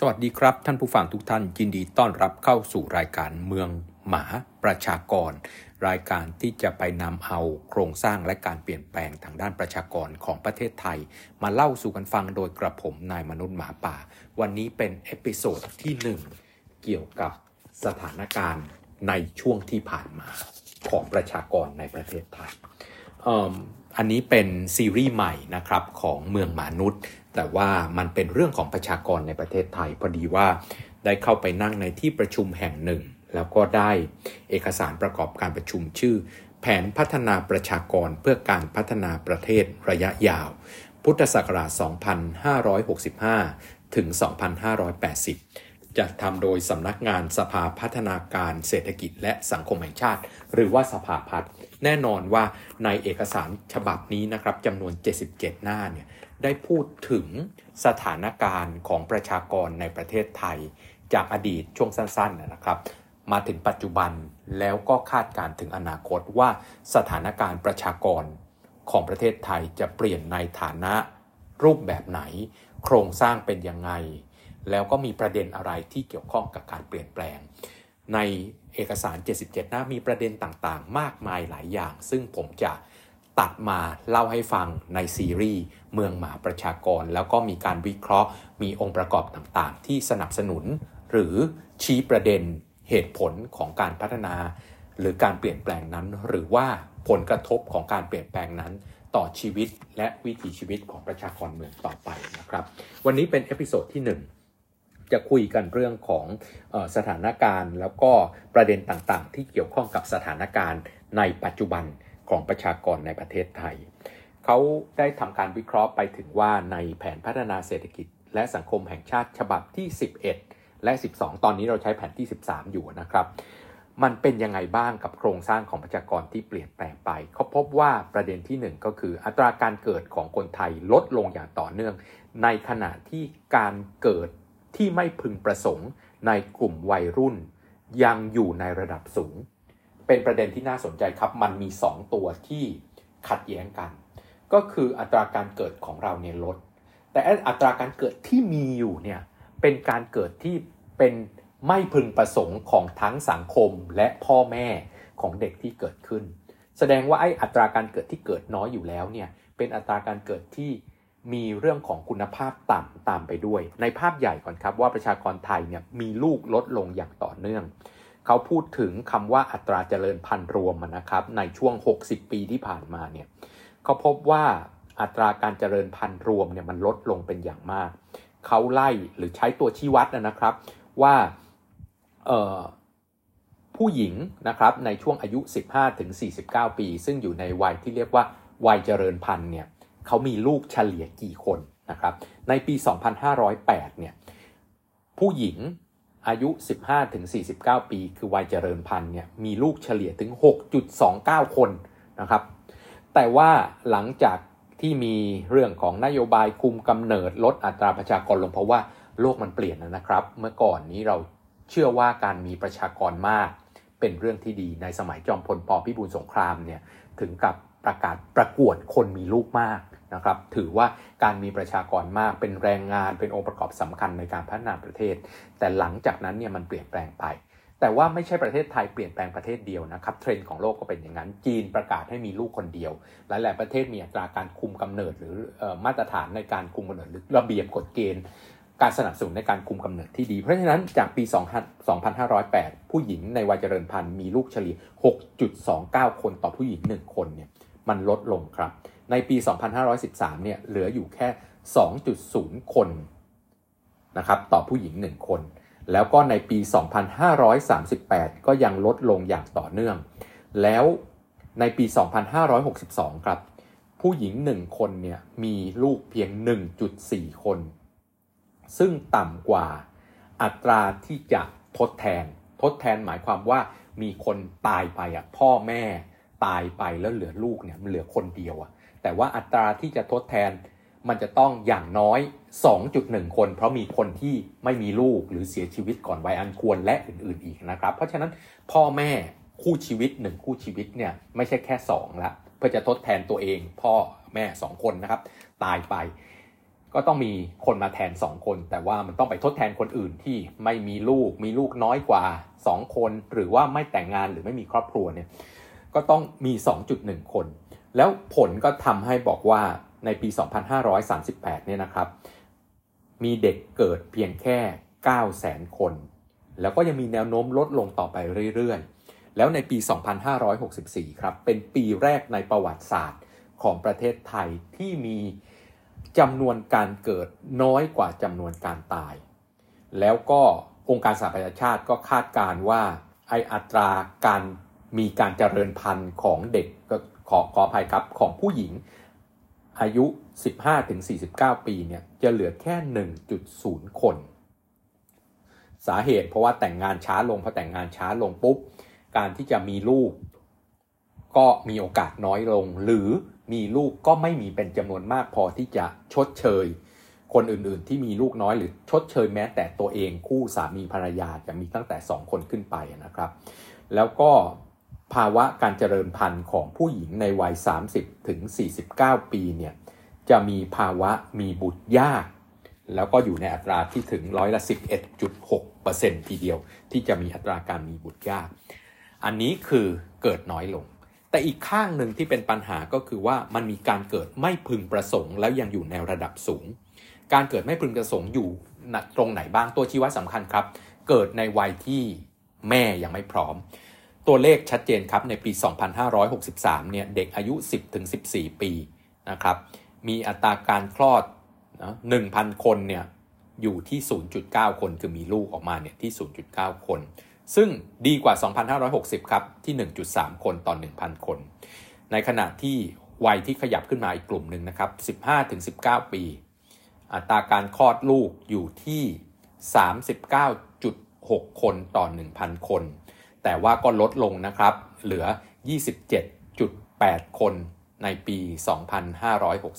สวัสดีครับ ท่านผู้ฟังทุกท่านยินดีต้อนรับเข้าสู่รายการเมืองหมาประชากร รายการที่จะไปนำเอาโครงสร้างและการเปลี่ยนแปลงทางด้านประชากรของประเทศไทย มาเล่าสู่กันฟังโดยกระผมนายมนุษย์หมาป่า วันนี้เป็น episode ที่ 1 เกี่ยวกับสถานการณ์ในช่วงที่ผ่านมาของประชากรในประเทศไทย อันนี้เป็นซีรีส์ใหม่นะครับของเมืองมนุษย์ แต่ว่ามันเป็นเรื่องของประชากรในประเทศไทย พอดีว่าได้เข้าไปนั่งในที่ประชุมแห่งหนึ่ง แล้วก็ได้เอกสารประกอบการประชุมชื่อ แผนพัฒนาประชากรเพื่อการพัฒนาประเทศระยะยาว พุทธศักราช 2565 ถึง 2580 จะทำโดยสำนักงานสภาพัฒนาการเศรษฐกิจและสังคมแห่งชาติ หรือว่าสภาพัฒน์แน่นอนว่าในเอกสารฉบับนี้นะครับจำนวน 77 หน้าเนี่ยได้พูดถึงสถานการณ์ของประชากรในประเทศไทย จากอดีตช่วงสั้นๆนะครับมาถึงปัจจุบันแล้วก็คาดการถึงอนาคตว่าสถานการณ์ประชากรของประเทศไทยจะเปลี่ยนในฐานะรูปแบบไหน โครงสร้างเป็นยังไง แล้วก็มีประเด็นอะไรที่เกี่ยวข้องกับการเปลี่ยนแปลง ในเอกสาร 77 หน้ามีประเด็นต่างๆ มากมายหลายอย่าง ซึ่งผมจะตัดมาเล่าให้ฟังในซีรีส์เมืองหมาประชากร แล้วก็มีการวิเคราะห์ มีองค์ประกอบต่างๆ ที่สนับสนุน หรือชี้ประเด็นเหตุผลของการพัฒนา หรือการเปลี่ยนแปลงนั้น หรือว่าผลกระทบของการเปลี่ยนแปลงนั้น ต่อชีวิตและวิถีชีวิตของประชากรเมืองต่อไปนะครับ วันนี้เป็น episode ที่ 1 จะคุยกันเรื่องของสถานการณ์ แล้วก็ประเด็นต่างๆ ที่เกี่ยวข้องกับสถานการณ์ในปัจจุบันของประชากรในประเทศไทย เขาได้ทำการวิเคราะห์ไปถึงว่าในแผนพัฒนาเศรษฐกิจ และสังคมแห่งชาติฉบับที่ 11 และ 12 ตอนนี้เราใช้แผนที่ 13 อยู่นะครับ มันเป็นยังไงบ้างกับโครงสร้างของประชากรที่เปลี่ยนแปลงไป เขาพบว่าประเด็นที่ 1 ก็คืออัตราการเกิดของคนไทยลดลงอย่างต่อเนื่อง ในขณะที่การเกิด ที่ไม่พึงประสงค์ในกลุ่มวัยรุ่น ยังอยู่ในระดับสูง เป็นประเด็นที่น่าสนใจครับ มันมี 2 ตัวที่ขัดแย้งกัน ก็คืออัตราการเกิดของเราเนี่ยลด แต่อัตราการเกิดที่มีอยู่เนี่ยเป็นการเกิดที่เป็นไม่พึงประสงค์ของทั้งสังคมและพ่อแม่ของเด็กที่เกิดขึ้น แสดงว่าไอ้อัตราการเกิดที่เกิดน้อยอยู่แล้วเนี่ยเป็นอัตราการเกิดที่ มีเรื่องของคุณภาพต่ำตามไปด้วย ในภาพใหญ่ก่อนครับว่าประชากรไทยเนี่ยมีลูกลดลงอย่างต่อเนื่อง เขาพูดถึงคำว่าอัตราเจริญพันธุ์รวมนะครับ ในช่วง 60 ปีที่ผ่านมาเนี่ยเขาพบว่าอัตราการเจริญพันธุ์รวมเนี่ยมันลดลงเป็นอย่างมาก เขาไล่หรือใช้ตัวชี้วัดนะครับว่าผู้หญิงนะครับในช่วงอายุ 15-49 ปี ซึ่งอยู่ในวัยที่เรียกว่าวัยเจริญพันธุ์เนี่ย เขามีลูกเฉลี่ยกี่คนนะครับ ในปี 2508 เนี่ย ผู้หญิงอายุ 15-49 ปี คือวัยเจริญพันธุ์เนี่ย มีลูกเฉลี่ยถึง 6.29 คนนะครับ แต่ว่าหลังจากที่มีเรื่องของนโยบายคุมกำเนิดลดอัตราประชากรลงเพราะว่าโลกมันเปลี่ยนนะครับ เมื่อก่อนนี้เราเชื่อว่าการมีประชากรมากเป็นเรื่องที่ดีในสมัยจอมพลปพิบูลสงครามเนี่ยถึงกับประกาศประกวดคนมีลูกมาก นะครับ ถือว่าการมีประชากรมากเป็นแรงงานเป็นองค์ประกอบสำคัญในการพัฒนาประเทศ แต่หลังจากนั้นเนี่ยมันเปลี่ยนแปลงไป แต่ว่าไม่ใช่ประเทศไทยเปลี่ยนแปลงประเทศเดียวนะครับ เทรนด์ของโลกก็เป็นอย่างนั้น จีนประกาศให้มีลูกคนเดียว หลาย ๆ ประเทศมีอัตราการคุมกำเนิด หรือมาตรฐานในการคุมกำเนิดหรือระเบียบกฎเกณฑ์การสนับสนุนในการคุมกำเนิดที่ดี เพราะฉะนั้นจากปี 2508 ผู้หญิงในวัยเจริญพันธุ์มีลูกเฉลี่ย 6.29 คนต่อผู้หญิง 1 คนเนี่ยมันลดลงครับ ในปี 2513 เนี่ยเหลืออยู่แค่ 2.0 คนนะครับต่อผู้หญิง 1 คน แล้วก็ในปี 2538 ก็ยังลดลงอย่างต่อเนื่อง แล้วในปี 2562 ครับ ผู้หญิง 1 คนเนี่ยมีลูกเพียง 1.4 คน ซึ่งต่ำกว่าอัตราที่จะทดแทน ทดแทนหมายความว่ามีคนตายไปอะพ่อแม่ตายไปแล้วเหลือลูกเนี่ยมันเหลือคนเดียวอะ แต่ว่าอัตราที่จะทดแทนมันจะต้องอย่างน้อย 2.1 คน เพราะมีคนที่ไม่มีลูกหรือเสียชีวิตก่อนวัยอันควรและอื่นๆอีกนะครับ เพราะฉะนั้นพ่อแม่คู่ชีวิตหนึ่งคู่ชีวิตเนี่ยไม่ใช่แค่ 2 ละ เพื่อจะทดแทนตัวเอง พ่อแม่ 2 คนนะครับ ตายไป ก็ต้องมีคนมาแทน 2 คน แต่ว่ามันต้องไปทดแทนคนอื่นที่ไม่มีลูก มีลูกน้อยกว่า 2 คน หรือว่าไม่แต่งงานหรือไม่มีครอบครัวเนี่ยก็ต้องมี 2.1 คน แล้วผลก็ทำให้บอกว่าในปี 2538 เนี่ยนะครับ มีเด็กเกิดเพียงแค่ 9 0 0 0 0 0 คน แล้วก็ยังมีแนวโน้มลดลงต่อไปเรื่อยๆ แล้วในปี 2564 ครับ เป็นปีแรกในประวัติศาสตร์ของประเทศไทยที่มีจำนวนการเกิดน้อยกว่าจำนวนการตาย แล้วก็องค์การสหประชาชาติก็คาดการว่าไออัตราการมีการเจริญพันธุ์ของเด็กก็ ขอขออภัยครับของผู้หญิงอายุ 15-49 ปีเนี่ยจะเหลือแค่ 1.0 คน สาเหตุเพราะว่าแต่งงานช้าลงพอแต่งงานช้าลงปุ๊บ การที่จะมีลูก ก็มีโอกาสน้อยลง หรือมีลูกก็ไม่มีเป็นจำนวนมากพอที่จะชดเชย คนอื่นๆที่มีลูกน้อยหรือชดเชยแม้แต่ตัวเองคู่สามีภรรยาจะมีตั้งแต่ 2 คนขึ้นไปนะครับ แล้วก็ ภาวะการเจริญพันธุ์ของผู้หญิงในวัย 30 ถึง 49 ปีเนี่ยจะมีภาวะมีบุตรยาก แล้วก็อยู่ในอัตราที่ถึงร้อยละ 11.6%ทีเดียว ที่จะมีอัตราการมีบุตรยาก อันนี้คือเกิดน้อยลง แต่อีกข้างหนึ่งที่เป็นปัญหาก็คือว่ามันมีการเกิดไม่พึงประสงค์ แล้วยังอยู่ในระดับสูง การเกิดไม่พึงประสงค์อยู่ตรงไหนบ้างตัวชี้วัดสำคัญครับ เกิดในวัยที่แม่ยังไม่พร้อม ตัวเลขชัดเจนครับในปี 2563 เนี่ยเด็กอายุ 10-14 ปีนะครับมีอัตราการคลอดนะ1,000 คนเนี่ยอยู่ที่ 0.9 คน คือมีลูกออกมาเนี่ยที่ 0.9 คน ซึ่งดีกว่า 2,560 ครับ ที่ 1.3 คนต่อ 1,000 คน ในขณะที่วัยที่ขยับขึ้นมาอีกกลุ่มหนึ่งนะครับ 15-19 ปี อัตราการคลอดลูกอยู่ที่ 39.6 คนต่อ 1,000 คน แต่ว่าก็ลดลงนะครับ เหลือ 27.8 คนในปี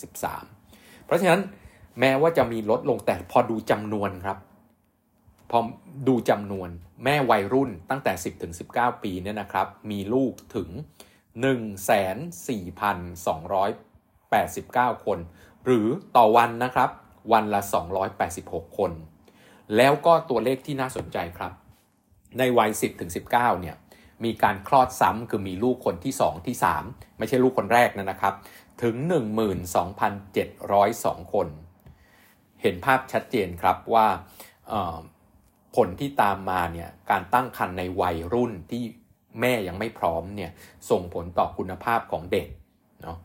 2563 เพราะฉะนั้นแม้ว่าจะมีลดลงแต่พอดูจำนวนครับ พอดูจำนวนแม่วัยรุ่นตั้งแต่ 10ถึง19 ปีเนี่ยนะครับ มีลูกถึง14,289 คน หรือต่อวันนะครับ วันละ 286 คน แล้วก็ตัวเลขที่น่าสนใจครับ ในวัย 10ถึง19เนี่ยมีการคลอดซ้ำคือมีลูกคนที่ 2 ที่ 3 ไม่ใช่ลูกคนแรกนะครับ ถึง 12,702 คน เห็นภาพชัดเจนครับว่าผลที่ตามมาเนี่ยการตั้งครรภ์ในวัยรุ่นที่แม่ยังไม่พร้อมเนี่ยส่งผลต่อคุณภาพของเด็กเนาะ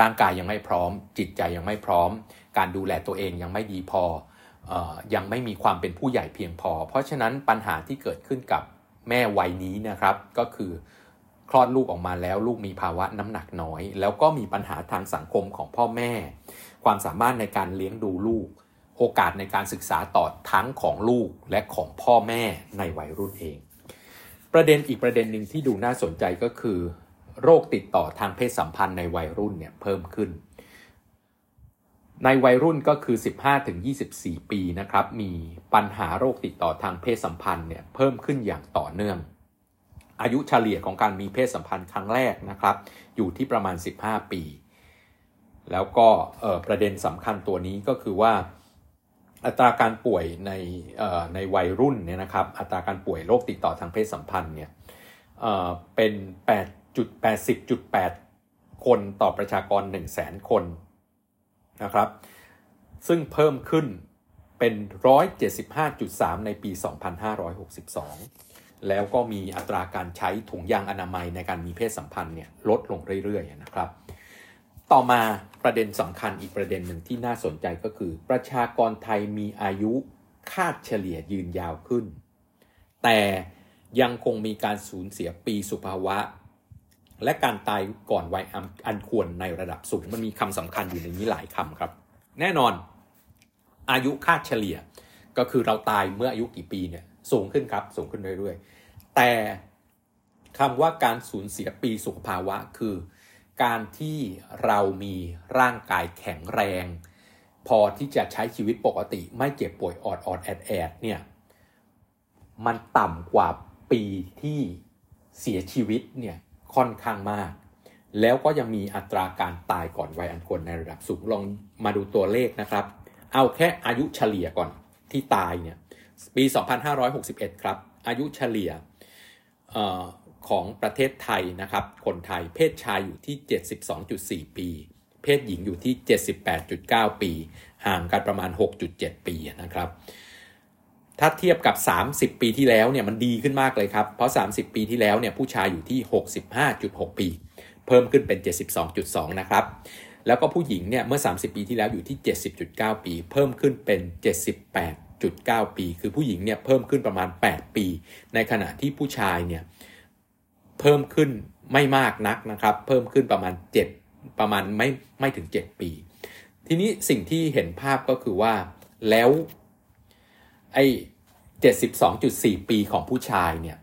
ร่างกายยังไม่พร้อม จิตใจยังไม่พร้อม การดูแลตัวเองยังไม่ดีพอ ยังไม่มีความเป็นผู้ใหญ่เพียงพอ เพราะฉะนั้นปัญหาที่เกิดขึ้นกับแม่วัยนี้นะครับ ก็คือคลอดลูกออกมาแล้วลูกมีภาวะน้ำหนักน้อย แล้วก็มีปัญหาทางสังคมของพ่อแม่ ความสามารถในการเลี้ยงดูลูก โอกาสในการศึกษาต่อทั้งของลูกและของพ่อแม่ในวัยรุ่นเอง ประเด็นอีกประเด็นหนึ่งที่ดูน่าสนใจก็คือ โรคติดต่อทางเพศสัมพันธ์ในวัยรุ่นเนี่ยเพิ่มขึ้น ในวัยรุ่นก็คือ 15-24 ปีนะครับ มีปัญหาโรคติดต่อทางเพศสัมพันธ์เนี่ยเพิ่มขึ้นอย่างต่อเนื่อง อายุเฉลี่ยของการมีเพศสัมพันธ์ครั้งแรกนะครับ อยู่ที่ประมาณ 15 ปี แล้วก็ประเด็นสำคัญตัวนี้ก็คือว่า อัตราการป่วยในในวัยรุ่นเนี่ยนะครับ อัตราการป่วยโรคติดต่อทางเพศสัมพันธ์เนี่ยเป็น 8.80.8 คนต่อประชากร 1 0 0 0 0 0 คน นะครับ ซึ่งเพิ่มขึ้นเป็น 175.3 ในปี 2562 แล้วก็มีอัตราการใช้ถุงยางอนามัยในการมีเพศสัมพันธ์เนี่ยลดลงเรื่อยๆนะครับ ต่อมาประเด็นสำคัญอีกประเด็นหนึ่งที่น่าสนใจก็คือ ประชากรไทยมีอายุคาดเฉลี่ยยืนยาวขึ้น แต่ยังคงมีการสูญเสียปีสุภาวะ และการตายก่อนวัยอันควรในระดับสูง มันมีคำสำคัญอยู่ในนี้หลายคำครับ แน่นอนอายุคาดเฉลี่ย ก็คือเราตายเมื่ออายุกี่ปีเนี่ยสูงขึ้นครับสูงขึ้นเรื่อยๆ แต่คำว่าการสูญเสียปีสุขภาวะคือ การที่เรามีร่างกายแข็งแรง พอที่จะใช้ชีวิตปกติ ไม่เจ็บป่วยออดออดแอดแอดเนี่ยมันต่ำกว่าปีที่เสียชีวิตเนี่ย ค่อนข้างมาก แล้วก็ยังมีอัตราการตายก่อนวัยอันควรในระดับสูงลองมาดูตัวเลขนะครับ เอาแค่อายุเฉลี่ยก่อนที่ตายเนี่ยปี 2561 ครับ อายุเฉลี่ยออของประเทศไทยนะครับ คนไทยเพศชายอยู่ที่ 72.4 ปี เพศหญิงอยู่ที่ 78.9 ปี ห่างกันประมาณ 6.7 ปีนะครับ ถ้าเทียบกับ 30 ปีที่แล้วเนี่ยมันดีขึ้นมากเลยครับ เพราะ 30 ปีที่แล้วเนี่ยผู้ชายอยู่ที่ 65.6 ปี เพิ่มขึ้นเป็น 72.2 นะครับ แล้วก็ผู้หญิงเนี่ยเมื่อ 30 ปีที่แล้วอยู่ที่ 70.9 ปี เพิ่มขึ้นเป็น 78.9 ปี คือผู้หญิงเนี่ยเพิ่มขึ้นประมาณ 8 ปี ในขณะที่ผู้ชายเนี่ยเพิ่มขึ้นไม่มากนักนะครับ เพิ่มขึ้นประมาณ 7 ประมาณไม่ไม่ถึง 7 ปี ทีนี้สิ่งที่เห็นภาพก็คือว่าแล้ว ไอ้72.4ปีของผู้ชายเนี่ย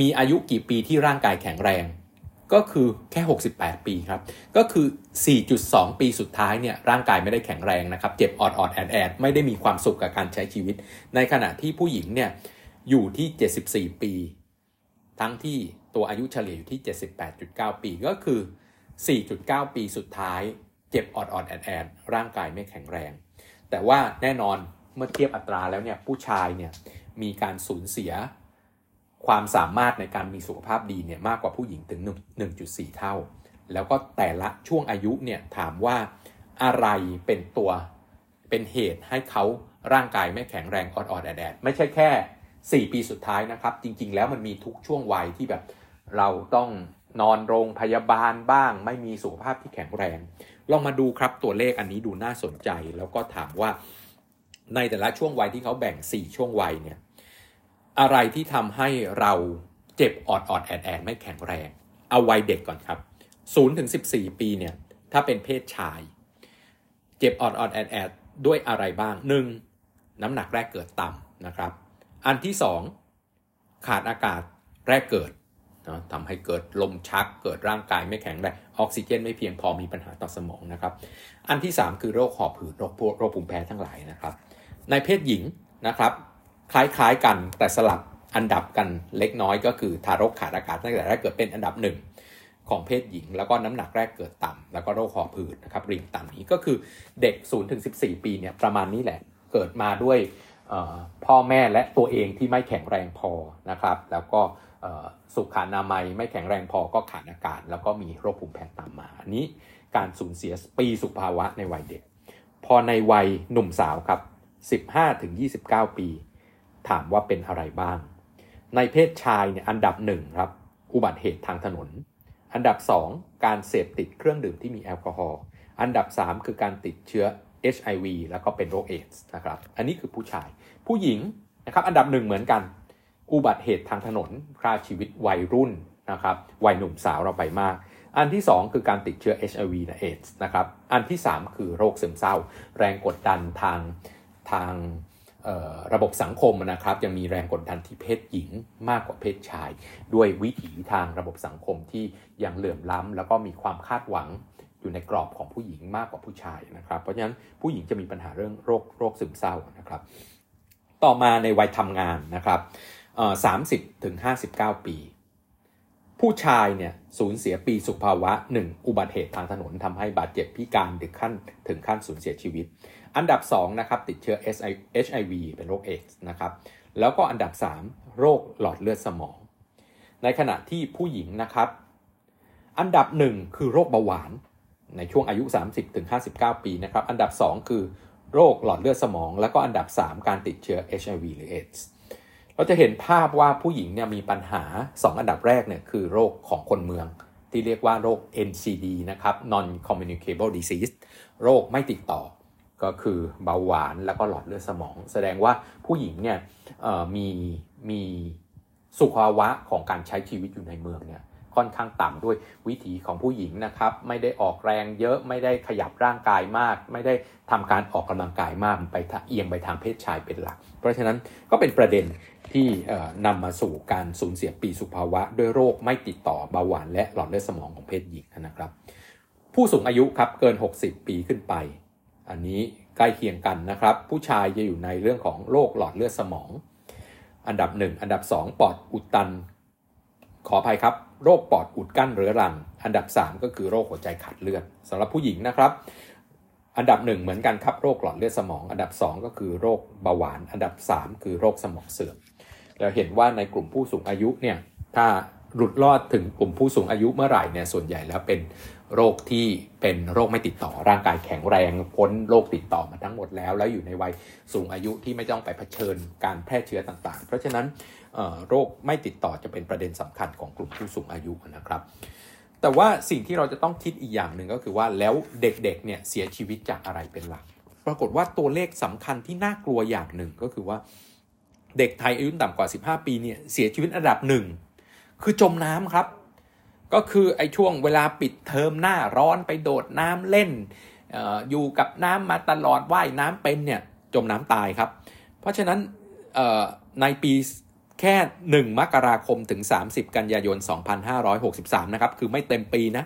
มีอายุกี่ปีที่ร่างกายแข็งแรง ก็คือแค่ 68 ปีครับ ก็คือ 4.2 ปีสุดท้ายเนี่ยร่างกายไม่ได้แข็งแรงนะครับ เจ็บออดออดแอดแอดไม่ได้มีความสุขกับการใช้ชีวิต ในขณะที่ผู้หญิงเนี่ยอยู่ที่ 74 ปี ทั้งที่ตัวอายุเฉลี่ยอยู่ที่ 78.9 ปีก็คือ 4.9 ปีสุดท้าย เจ็บออดออดแอดแอดร่างกายไม่แข็งแรง แต่ว่าแน่นอนเมื่อเทียบอัตราแล้วเนี่ยผู้ชายเนี่ยมีการสูญเสียความสามารถในการมีสุขภาพดีเนี่ยมากกว่าผู้หญิงถึง 1.4 เท่า แล้วก็แต่ละช่วงอายุเนี่ยถามว่าอะไรเป็นตัวเป็นเหตุให้เขาร่างกายไม่แข็งแรงออดๆแอดๆไม่ใช่แค่ 4 ปีสุดท้ายนะครับ จริง ๆ แล้วมันมีทุกช่วงวัยที่แบบเราต้องนอนโรงพยาบาลบ้าง ไม่มีสุขภาพที่แข็งแรง ลองมาดูครับตัวเลขอันนี้ดูน่าสนใจ แล้วก็ถามว่าในแต่ละช่วงวัยที่เขาแบ่ง 4 ช่วงวัยเนี่ยอะไรที่ทำให้เราเจ็บออดออดแอดแอดไม่แข็งแรง เอาวัยเด็กก่อนครับ0ถึง14 ปีเนี่ยถ้าเป็นเพศชาย เจ็บออดออดแอดแอดด้วยอะไรบ้าง 1. น้ำหนักแรกเกิดต่ำนะครับ อันที่ 2 ขาดอากาศแรกเกิด นะทำให้เกิดลมชัก เกิดร่างกายไม่แข็งแรงออกซิเจนไม่เพียงพอมีปัญหาต่อสมองนะครับ อันที่ 3 คือโรคหอบหืดโรคโรคภูมิแพ้ทั้งหลายนะครับ ในเพศหญิงนะครับ คล้ายๆกันแต่สลับอันดับกันเล็กน้อยก็คือทารกขาดอากาศตั้งแต่แรกเกิดเป็นอันดับหนึ่งของเพศหญิง แล้วก็น้ำหนักแรกเกิดต่ำแล้วก็โรคหอบหืดนะครับริงต่ำนี้ก็คือเด็ก0ถึง14 ปีเนี่ยประมาณนี้แหละเกิดมาด้วยพ่อแม่และตัวเองที่ไม่แข็งแรงพอนะครับ แล้วก็ สุขอนามัยไม่แข็งแรงพอก็ขาดอากาศ แล้วก็มีโรคภูมิแพ้ตามมาอันนี้การสูญเสียปีสุภาวะในวัยเด็ก พอในวัยหนุ่มสาวครับ 15-29 ปี ถามว่าเป็นอะไรบ้าง ในเพศชายเนี่ยอันดับหนึ่งครับ อุบัติเหตุทางถนน อันดับ 2 การเสพติดเครื่องดื่มที่มีแอลกอฮอล์อันดับ 3 คือการติดเชื้อ HIV แล้วก็เป็นโรคเอดส์นะครับ อันนี้คือผู้ชาย ผู้หญิงนะครับ อันดับหนึ่งเหมือนกัน อุบัติเหตุทางถนนฆ่าชีวิตวัยรุ่นนะครับวัยหนุ่มสาวเราไปมาก อันที่ 2 คือการติดเชื้อ HIV และเอดส์นะครับอันที่ 3 คือโรคซึมเศร้า แรงกดดันทางทางระบบสังคมนะครับยังมีแรงกดดันที่เพศหญิงมากกว่าเพศชาย ด้วยวิถีทางระบบสังคมที่ยังเหลื่อมล้ำแล้วก็มีความคาดหวังอยู่ในกรอบของผู้หญิงมากกว่าผู้ชายนะครับเพราะฉะนั้นผู้หญิงจะมีปัญหาเรื่องโรคโรคซึมเศร้านะครับ ต่อมาในวัยทำงานนะครับ สามสิบถึงห้าสิบเก้าปี ผู้ชายเนี่ยสูญเสียปีสุภาวะ 1. อุบัติเหตุทางถนนทำให้บาดเจ็บพิการถึงขั้นถึงขั้นสูญเสียชีวิต อันดับ2นะครับติดเชื้อ HIV เป็นโรคเอดส์นะครับแล้วก็อันดับ3โรคหลอดเลือดสมอง ในขณะที่ผู้หญิงนะครับอันดับ1คือโรคเบาหวานในช่วงอายุ 30-59 ปีนะครับ อันดับ 2 คือโรคหลอดเลือดสมอง แล้วก็อันดับ 3 การติดเชื้อ HIV หรือเอดส์ เราจะเห็นภาพว่าผู้หญิงเนี่ยมีปัญหา 2 อันดับแรกเนี่ยคือโรคของคนเมือง ที่เรียกว่าโรค NCD นะครับ non communicable disease โรคไม่ติดต่อ ก็คือเบาหวานแล้วก็หลอดเลือดสมอง แสดงว่าผู้หญิงเนี่ยมีมีสุขภาวะของการใช้ชีวิตอยู่ในเมืองเนี่ยค่อนข้างต่ำด้วยวิถีของผู้หญิงนะครับ ไม่ได้ออกแรงเยอะไม่ได้ขยับร่างกายมาก ไม่ได้ทำการออกกำลังกายมากไปเอียงไปทางเพศชายเป็นหลัก เพราะฉะนั้นก็เป็นประเด็น ที่นำมาสู่การสูญเสียปีสุภาวะ ด้วยโรคไม่ติดต่อเบาหวานและหลอดเลือดสมองของเพศหญิงนะครับ ผู้สูงอายุครับเกิน 60 ปีขึ้นไป อันนี้ใกล้เคียงกันนะครับ ผู้ชายจะอยู่ในเรื่องของโรคหลอดเลือดสมอง อันดับ 1 อันดับ 2 ปอดอุดตัน ขออภัยครับ โรคปอดอุดกั้นเรื้อรัง อันดับ 3 ก็คือโรคหัวใจขาดเลือดสำหรับผู้หญิงนะครับอันดับหนึ่งเหมือนกันครับโรคหลอดเลือดสมอง อันดับ 2 ก็คือโรคเบาหวาน อันดับ 3 คือโรคสมองเสื่อม เราเห็นว่าในกลุ่มผู้สูงอายุเนี่ยถ้าหลุดรอดถึงกลุ่มผู้สูงอายุเมื่อไหร่เนี่ยส่วนใหญ่แล้วเป็นโรคที่เป็นโรคไม่ติดต่อร่างกายแข็งแรงพ้นโรคติดต่อมาทั้งหมดแล้ว แล้วอยู่ในวัยสูงอายุที่ไม่ต้องไปเผชิญการแพร่เชื้อต่างๆ เพราะฉะนั้นโรคไม่ติดต่อจะเป็นประเด็นสำคัญของกลุ่มผู้สูงอายุนะครับ แต่ว่าสิ่งที่เราจะต้องคิดอีกอย่างหนึ่งก็คือว่าแล้วเด็กๆเนี่ยเสียชีวิตจากอะไรเป็นหลัก ปรากฏว่าตัวเลขสำคัญที่น่ากลัวอย่างหนึ่งก็คือว่า เด็กไทยอายุต่ำกว่า 15 ปีเนี่ยเสียชีวิตอันดับหนึ่งคือจมน้ำครับ ก็คือไอ้ช่วงเวลาปิดเทอมหน้าร้อนไปโดดน้ำเล่นออยู่กับน้ำมาตลอดว่ายน้ำเป็นเนี่ยจมน้ำตายครับ เพราะฉะนั้นในปีแค่ 1 มกราคมถึง 30 กันยายน 2563 นะครับ คือไม่เต็มปีนะ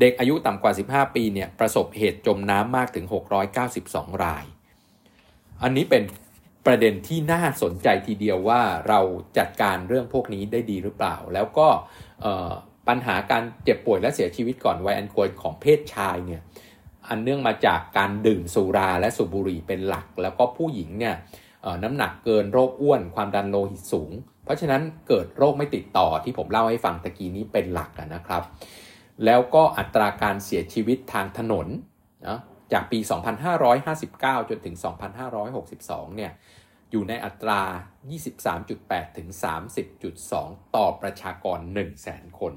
เด็กอายุต่ำกว่า 15 ปีเนี่ยประสบเหตุจมน้ำมากถึง 692 ราย อันนี้เป็น ประเด็นที่น่าสนใจทีเดียวว่าเราจัดการเรื่องพวกนี้ได้ดีหรือเปล่า แล้วก็ปัญหาการเจ็บป่วยและเสียชีวิตก่อนวัยอันควรของเพศชายเนี่ยอันเนื่องมาจากการดื่มสุราและสูบบุหรี่เป็นหลัก แล้วก็ผู้หญิงเนี่ยน้ำหนักเกินโรคอ้วนความดันโลหิตสูง เพราะฉะนั้นเกิดโรคไม่ติดต่อที่ผมเล่าให้ฟังตะกี้นี้เป็นหลักนะครับ แล้วก็อัตราการเสียชีวิตทางถนนนะ จากปี 2559 จนถึง 2562 เนี่ย อยู่ในอัตรา 23.8 ถึง 30.2 ต่อประชากร 100,000 คน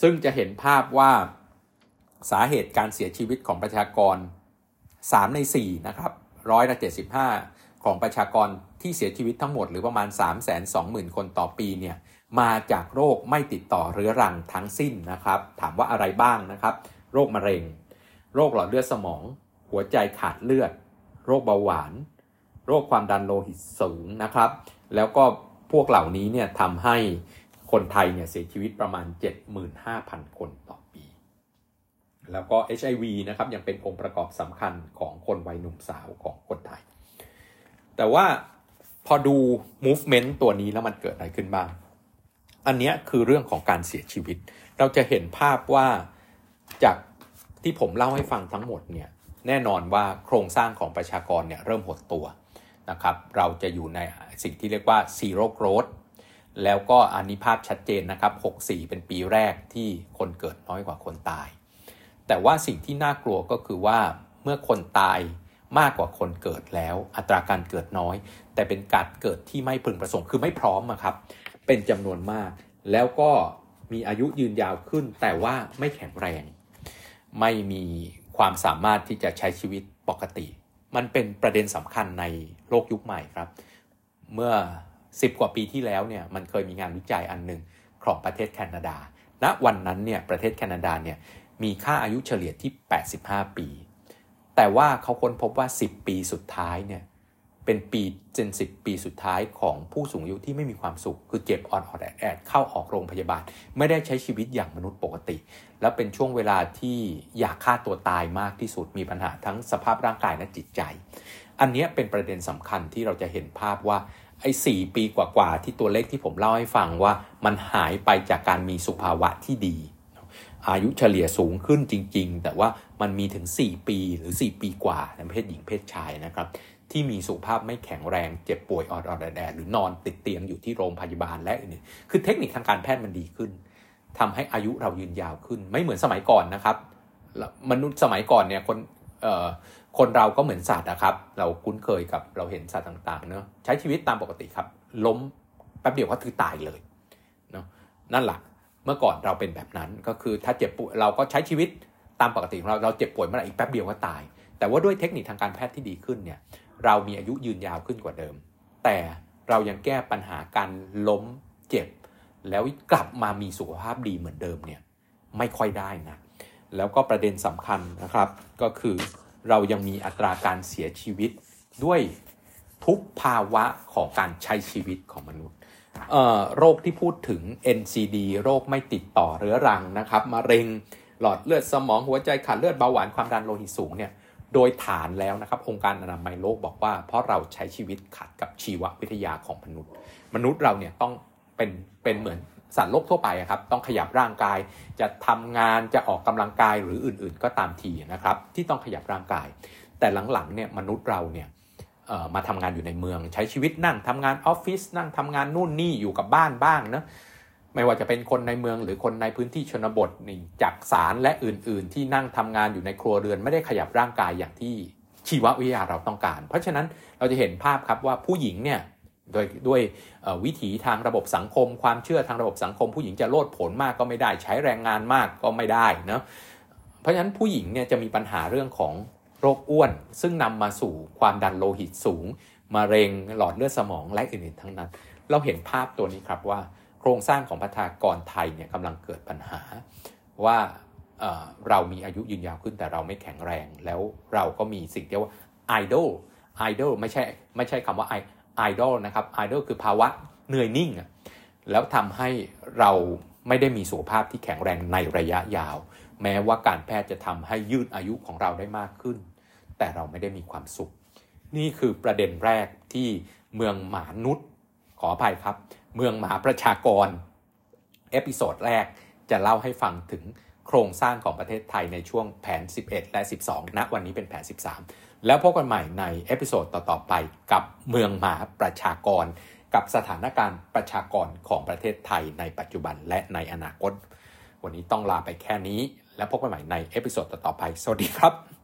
ซึ่งจะเห็นภาพว่าสาเหตุการเสียชีวิตของประชากร 3 ใน 4 นะครับ ร้อยละ 75 ของประชากรที่เสียชีวิตทั้งหมดหรือประมาณ 320,000 คนต่อปีเนี่ย มาจากโรคไม่ติดต่อเรื้อรังทั้งสิ้นนะครับ ถามว่าอะไรบ้างนะครับ โรคมะเร็ง โรคหลอดเลือดสมอง หัวใจขาดเลือด โรคเบาหวาน โรคความดันโลหิตสูงนะครับ แล้วก็พวกเหล่านี้เนี่ยทำให้คนไทยเนี่ยเสียชีวิตประมาณ 75,000 คนต่อปี แล้วก็ HIV นะครับยังเป็นองค์ประกอบสำคัญของคนวัยหนุ่มสาวของคนไทย แต่ว่าพอดู movement ตัวนี้แล้วมันเกิดอะไรขึ้นบ้าง อันนี้คือเรื่องของการเสียชีวิต เราจะเห็นภาพว่าจาก ที่ผมเล่าให้ฟังทั้งหมดเนี่ยแน่นอนว่าโครงสร้างของประชากรเนี่ยเริ่มหดตัวนะครับเราจะอยู่ในสิ่งที่เรียกว่า zero growth แล้วก็อันนี้ภาพชัดเจนนะครับ 64 เป็นปีแรกที่คนเกิดน้อยกว่าคนตาย แต่ว่าสิ่งที่น่ากลัวก็คือว่าเมื่อคนตายมากกว่าคนเกิดแล้ว อัตราการเกิดน้อย แต่เป็นการเกิดที่ไม่พึงประสงค์คือไม่พร้อมครับ เป็นจำนวนมาก แล้วก็มีอายุยืนยาวขึ้น แต่ว่าไม่แข็งแรง ไม่มีความสามารถที่จะใช้ชีวิตปกติ มันเป็นประเด็นสำคัญในโลกยุคใหม่ครับ เมื่อ 10 กว่าปีที่แล้วเนี่ยมันเคยมีงานวิจัยอันหนึ่งของประเทศแคนาดา ณ วันนั้นเนี่ยประเทศแคนาดาเนี่ยมีค่าอายุเฉลี่ยที่ 85 ปี แต่ว่าเขาค้นพบว่า 10 ปีสุดท้ายเนี่ย เป็นปีเจนสิบปีสุดท้ายของผู้สูงอายุที่ไม่มีความสุข คือเจ็บอ่อนออดแอดเข้าออกโรงพยาบาล ไม่ได้ใช้ชีวิตอย่างมนุษย์ปกติ และเป็นช่วงเวลาที่อยากฆ่าตัวตายมากที่สุดมีปัญหาทั้งสภาพร่างกายและจิตใจ อันนี้เป็นประเด็นสำคัญที่เราจะเห็นภาพว่าไอ้สปีกว่าๆที่ตัวเลขที่ผมเล่าให้ฟังว่ามันหายไปจากการมีสุภาวะที่ดี อายุเฉลี่ยสูงขึ้นจริง ๆ แต่ว่ามันมีถึง 4 ปีหรือ 4 ปีกว่าในเพศหญิงเพศชายนะครับ ที่มีสุขภาพไม่แข็งแรงเจ็บป่วยออดออดแดดหรือนอนติดเตียงอยู่ที่โรงพยาบาลและอื่นๆคือเทคนิคทางการแพทย์มันดีขึ้นทำให้อายุเรายืนยาวขึ้น ไม่เหมือนสมัยก่อนนะครับ มนุษย์สมัยก่อนเนี่ยคนเอ่อคนเราก็เหมือนสัตว์นะครับ เราคุ้นเคยกับเราเห็นสัตว์ต่างๆเนาะใช้ชีวิตตามปกติครับ ล้มแป๊บเดียวก็คือตายเลยเนาะนั่นแหละเมื่อก่อนเราเป็นแบบนั้นก็คือถ้าเจ็บป่วยเราก็ใช้ชีวิตตามปกติของเราเราเจ็บป่วยเมื่อไหร่อีกแป๊บเดียวก็ตาย แต่ว่าด้วยเทคนิคทางการแพทย์ที่ดีขึ้นเนี่ย เรามีอายุยืนยาวขึ้นกว่าเดิม แต่เรายังแก้ปัญหาการล้มเจ็บ แล้วกลับมามีสุขภาพดีเหมือนเดิมเนี่ยไม่ค่อยได้นะแล้วก็ประเด็นสำคัญนะครับก็คือเรายังมีอัตราการเสียชีวิตด้วยทุกภาวะของการใช้ชีวิตของมนุษย์โรคที่พูดถึง NCD โรคไม่ติดต่อเรื้อรังนะครับมะเร็งหลอดเลือดสมองหัวใจขาดเลือดเบาหวานความดันโลหิตสูงเนี่ย โดยฐานแล้วนะครับองค์การอนามัยโลกบอกว่า เพราะเราใช้ชีวิตขัดกับชีววิทยาของมนุษย์ มนุษย์เราเนี่ยต้องเป็นเป็นเหมือนสัตว์โลกทั่วไปครับต้องขยับร่างกายจะทำงานจะออกกำลังกายหรืออื่นๆ ก็ตามทีนะครับที่ต้องขยับร่างกาย แต่หลังๆเนี่ยมนุษย์เราเนี่ยมาทำงานอยู่ในเมือง ใช้ชีวิตนั่งทำงานออฟฟิศนั่งทำงานนู่นนี่อยู่กับบ้านบ้างนะ ไม่ว่าจะเป็นคนในเมืองหรือคนในพื้นที่ชนบทนี่จากสารและอื่น ๆ ที่นั่งทำงานอยู่ในครัวเรือนไม่ได้ขยับร่างกายอย่างที่ชีววิทยาเราต้องการ เพราะฉะนั้นเราจะเห็นภาพครับว่าผู้หญิงเนี่ยโดยด้วยวิถีทางระบบสังคม ความเชื่อทางระบบสังคม ผู้หญิงจะโลดผลมากก็ไม่ได้ ใช้แรงงานมากก็ไม่ได้นะเพราะฉะนั้นผู้หญิงเนี่ยจะมีปัญหาเรื่องของโรคอ้วน ซึ่งนำมาสู่ความดันโลหิตสูงมะเร็งหลอดเลือดสมองและอื่นๆทั้งนั้น เราเห็นภาพตัวนี้ครับว่า โครงสร้างของประชากรไทยเนี่ยกำลังเกิดปัญหาว่าเเรามีอายุยืนยาวขึ้นแต่เราไม่แข็งแรง แล้วเราก็มีสิ่งที่ว่า idle idle ไม่ใช่ไม่ใช่คำว่าไอไอดอลนะครับ idle คือภาวะเนือยนิ่ง แล้วทำให้เราไม่ได้มีสุขภาพที่แข็งแรงในระยะยาว แม้ว่าการแพทย์จะทำให้ยืดอายุของเราได้มากขึ้น แต่เราไม่ได้มีความสุข นี่คือประเด็นแรกที่เมืองหมานุษย์ ขออภัยครับ เมืองหมาประชากร episode แรกจะเล่าให้ฟังถึงโครงสร้างของประเทศไทยในช่วงแผน 11 และ 12ณวันนี้เป็นแผน 13 แล้วพบกันใหม่ใน episode ต่อ ๆ ไปกับเมืองหมาประชากร กับสถานการณ์ประชากรของประเทศไทยในปัจจุบันและในอนาคต วันนี้ต้องลาไปแค่นี้ แล้วพบกันใหม่ใน episode ต่อ ๆ ไป สวัสดีครับ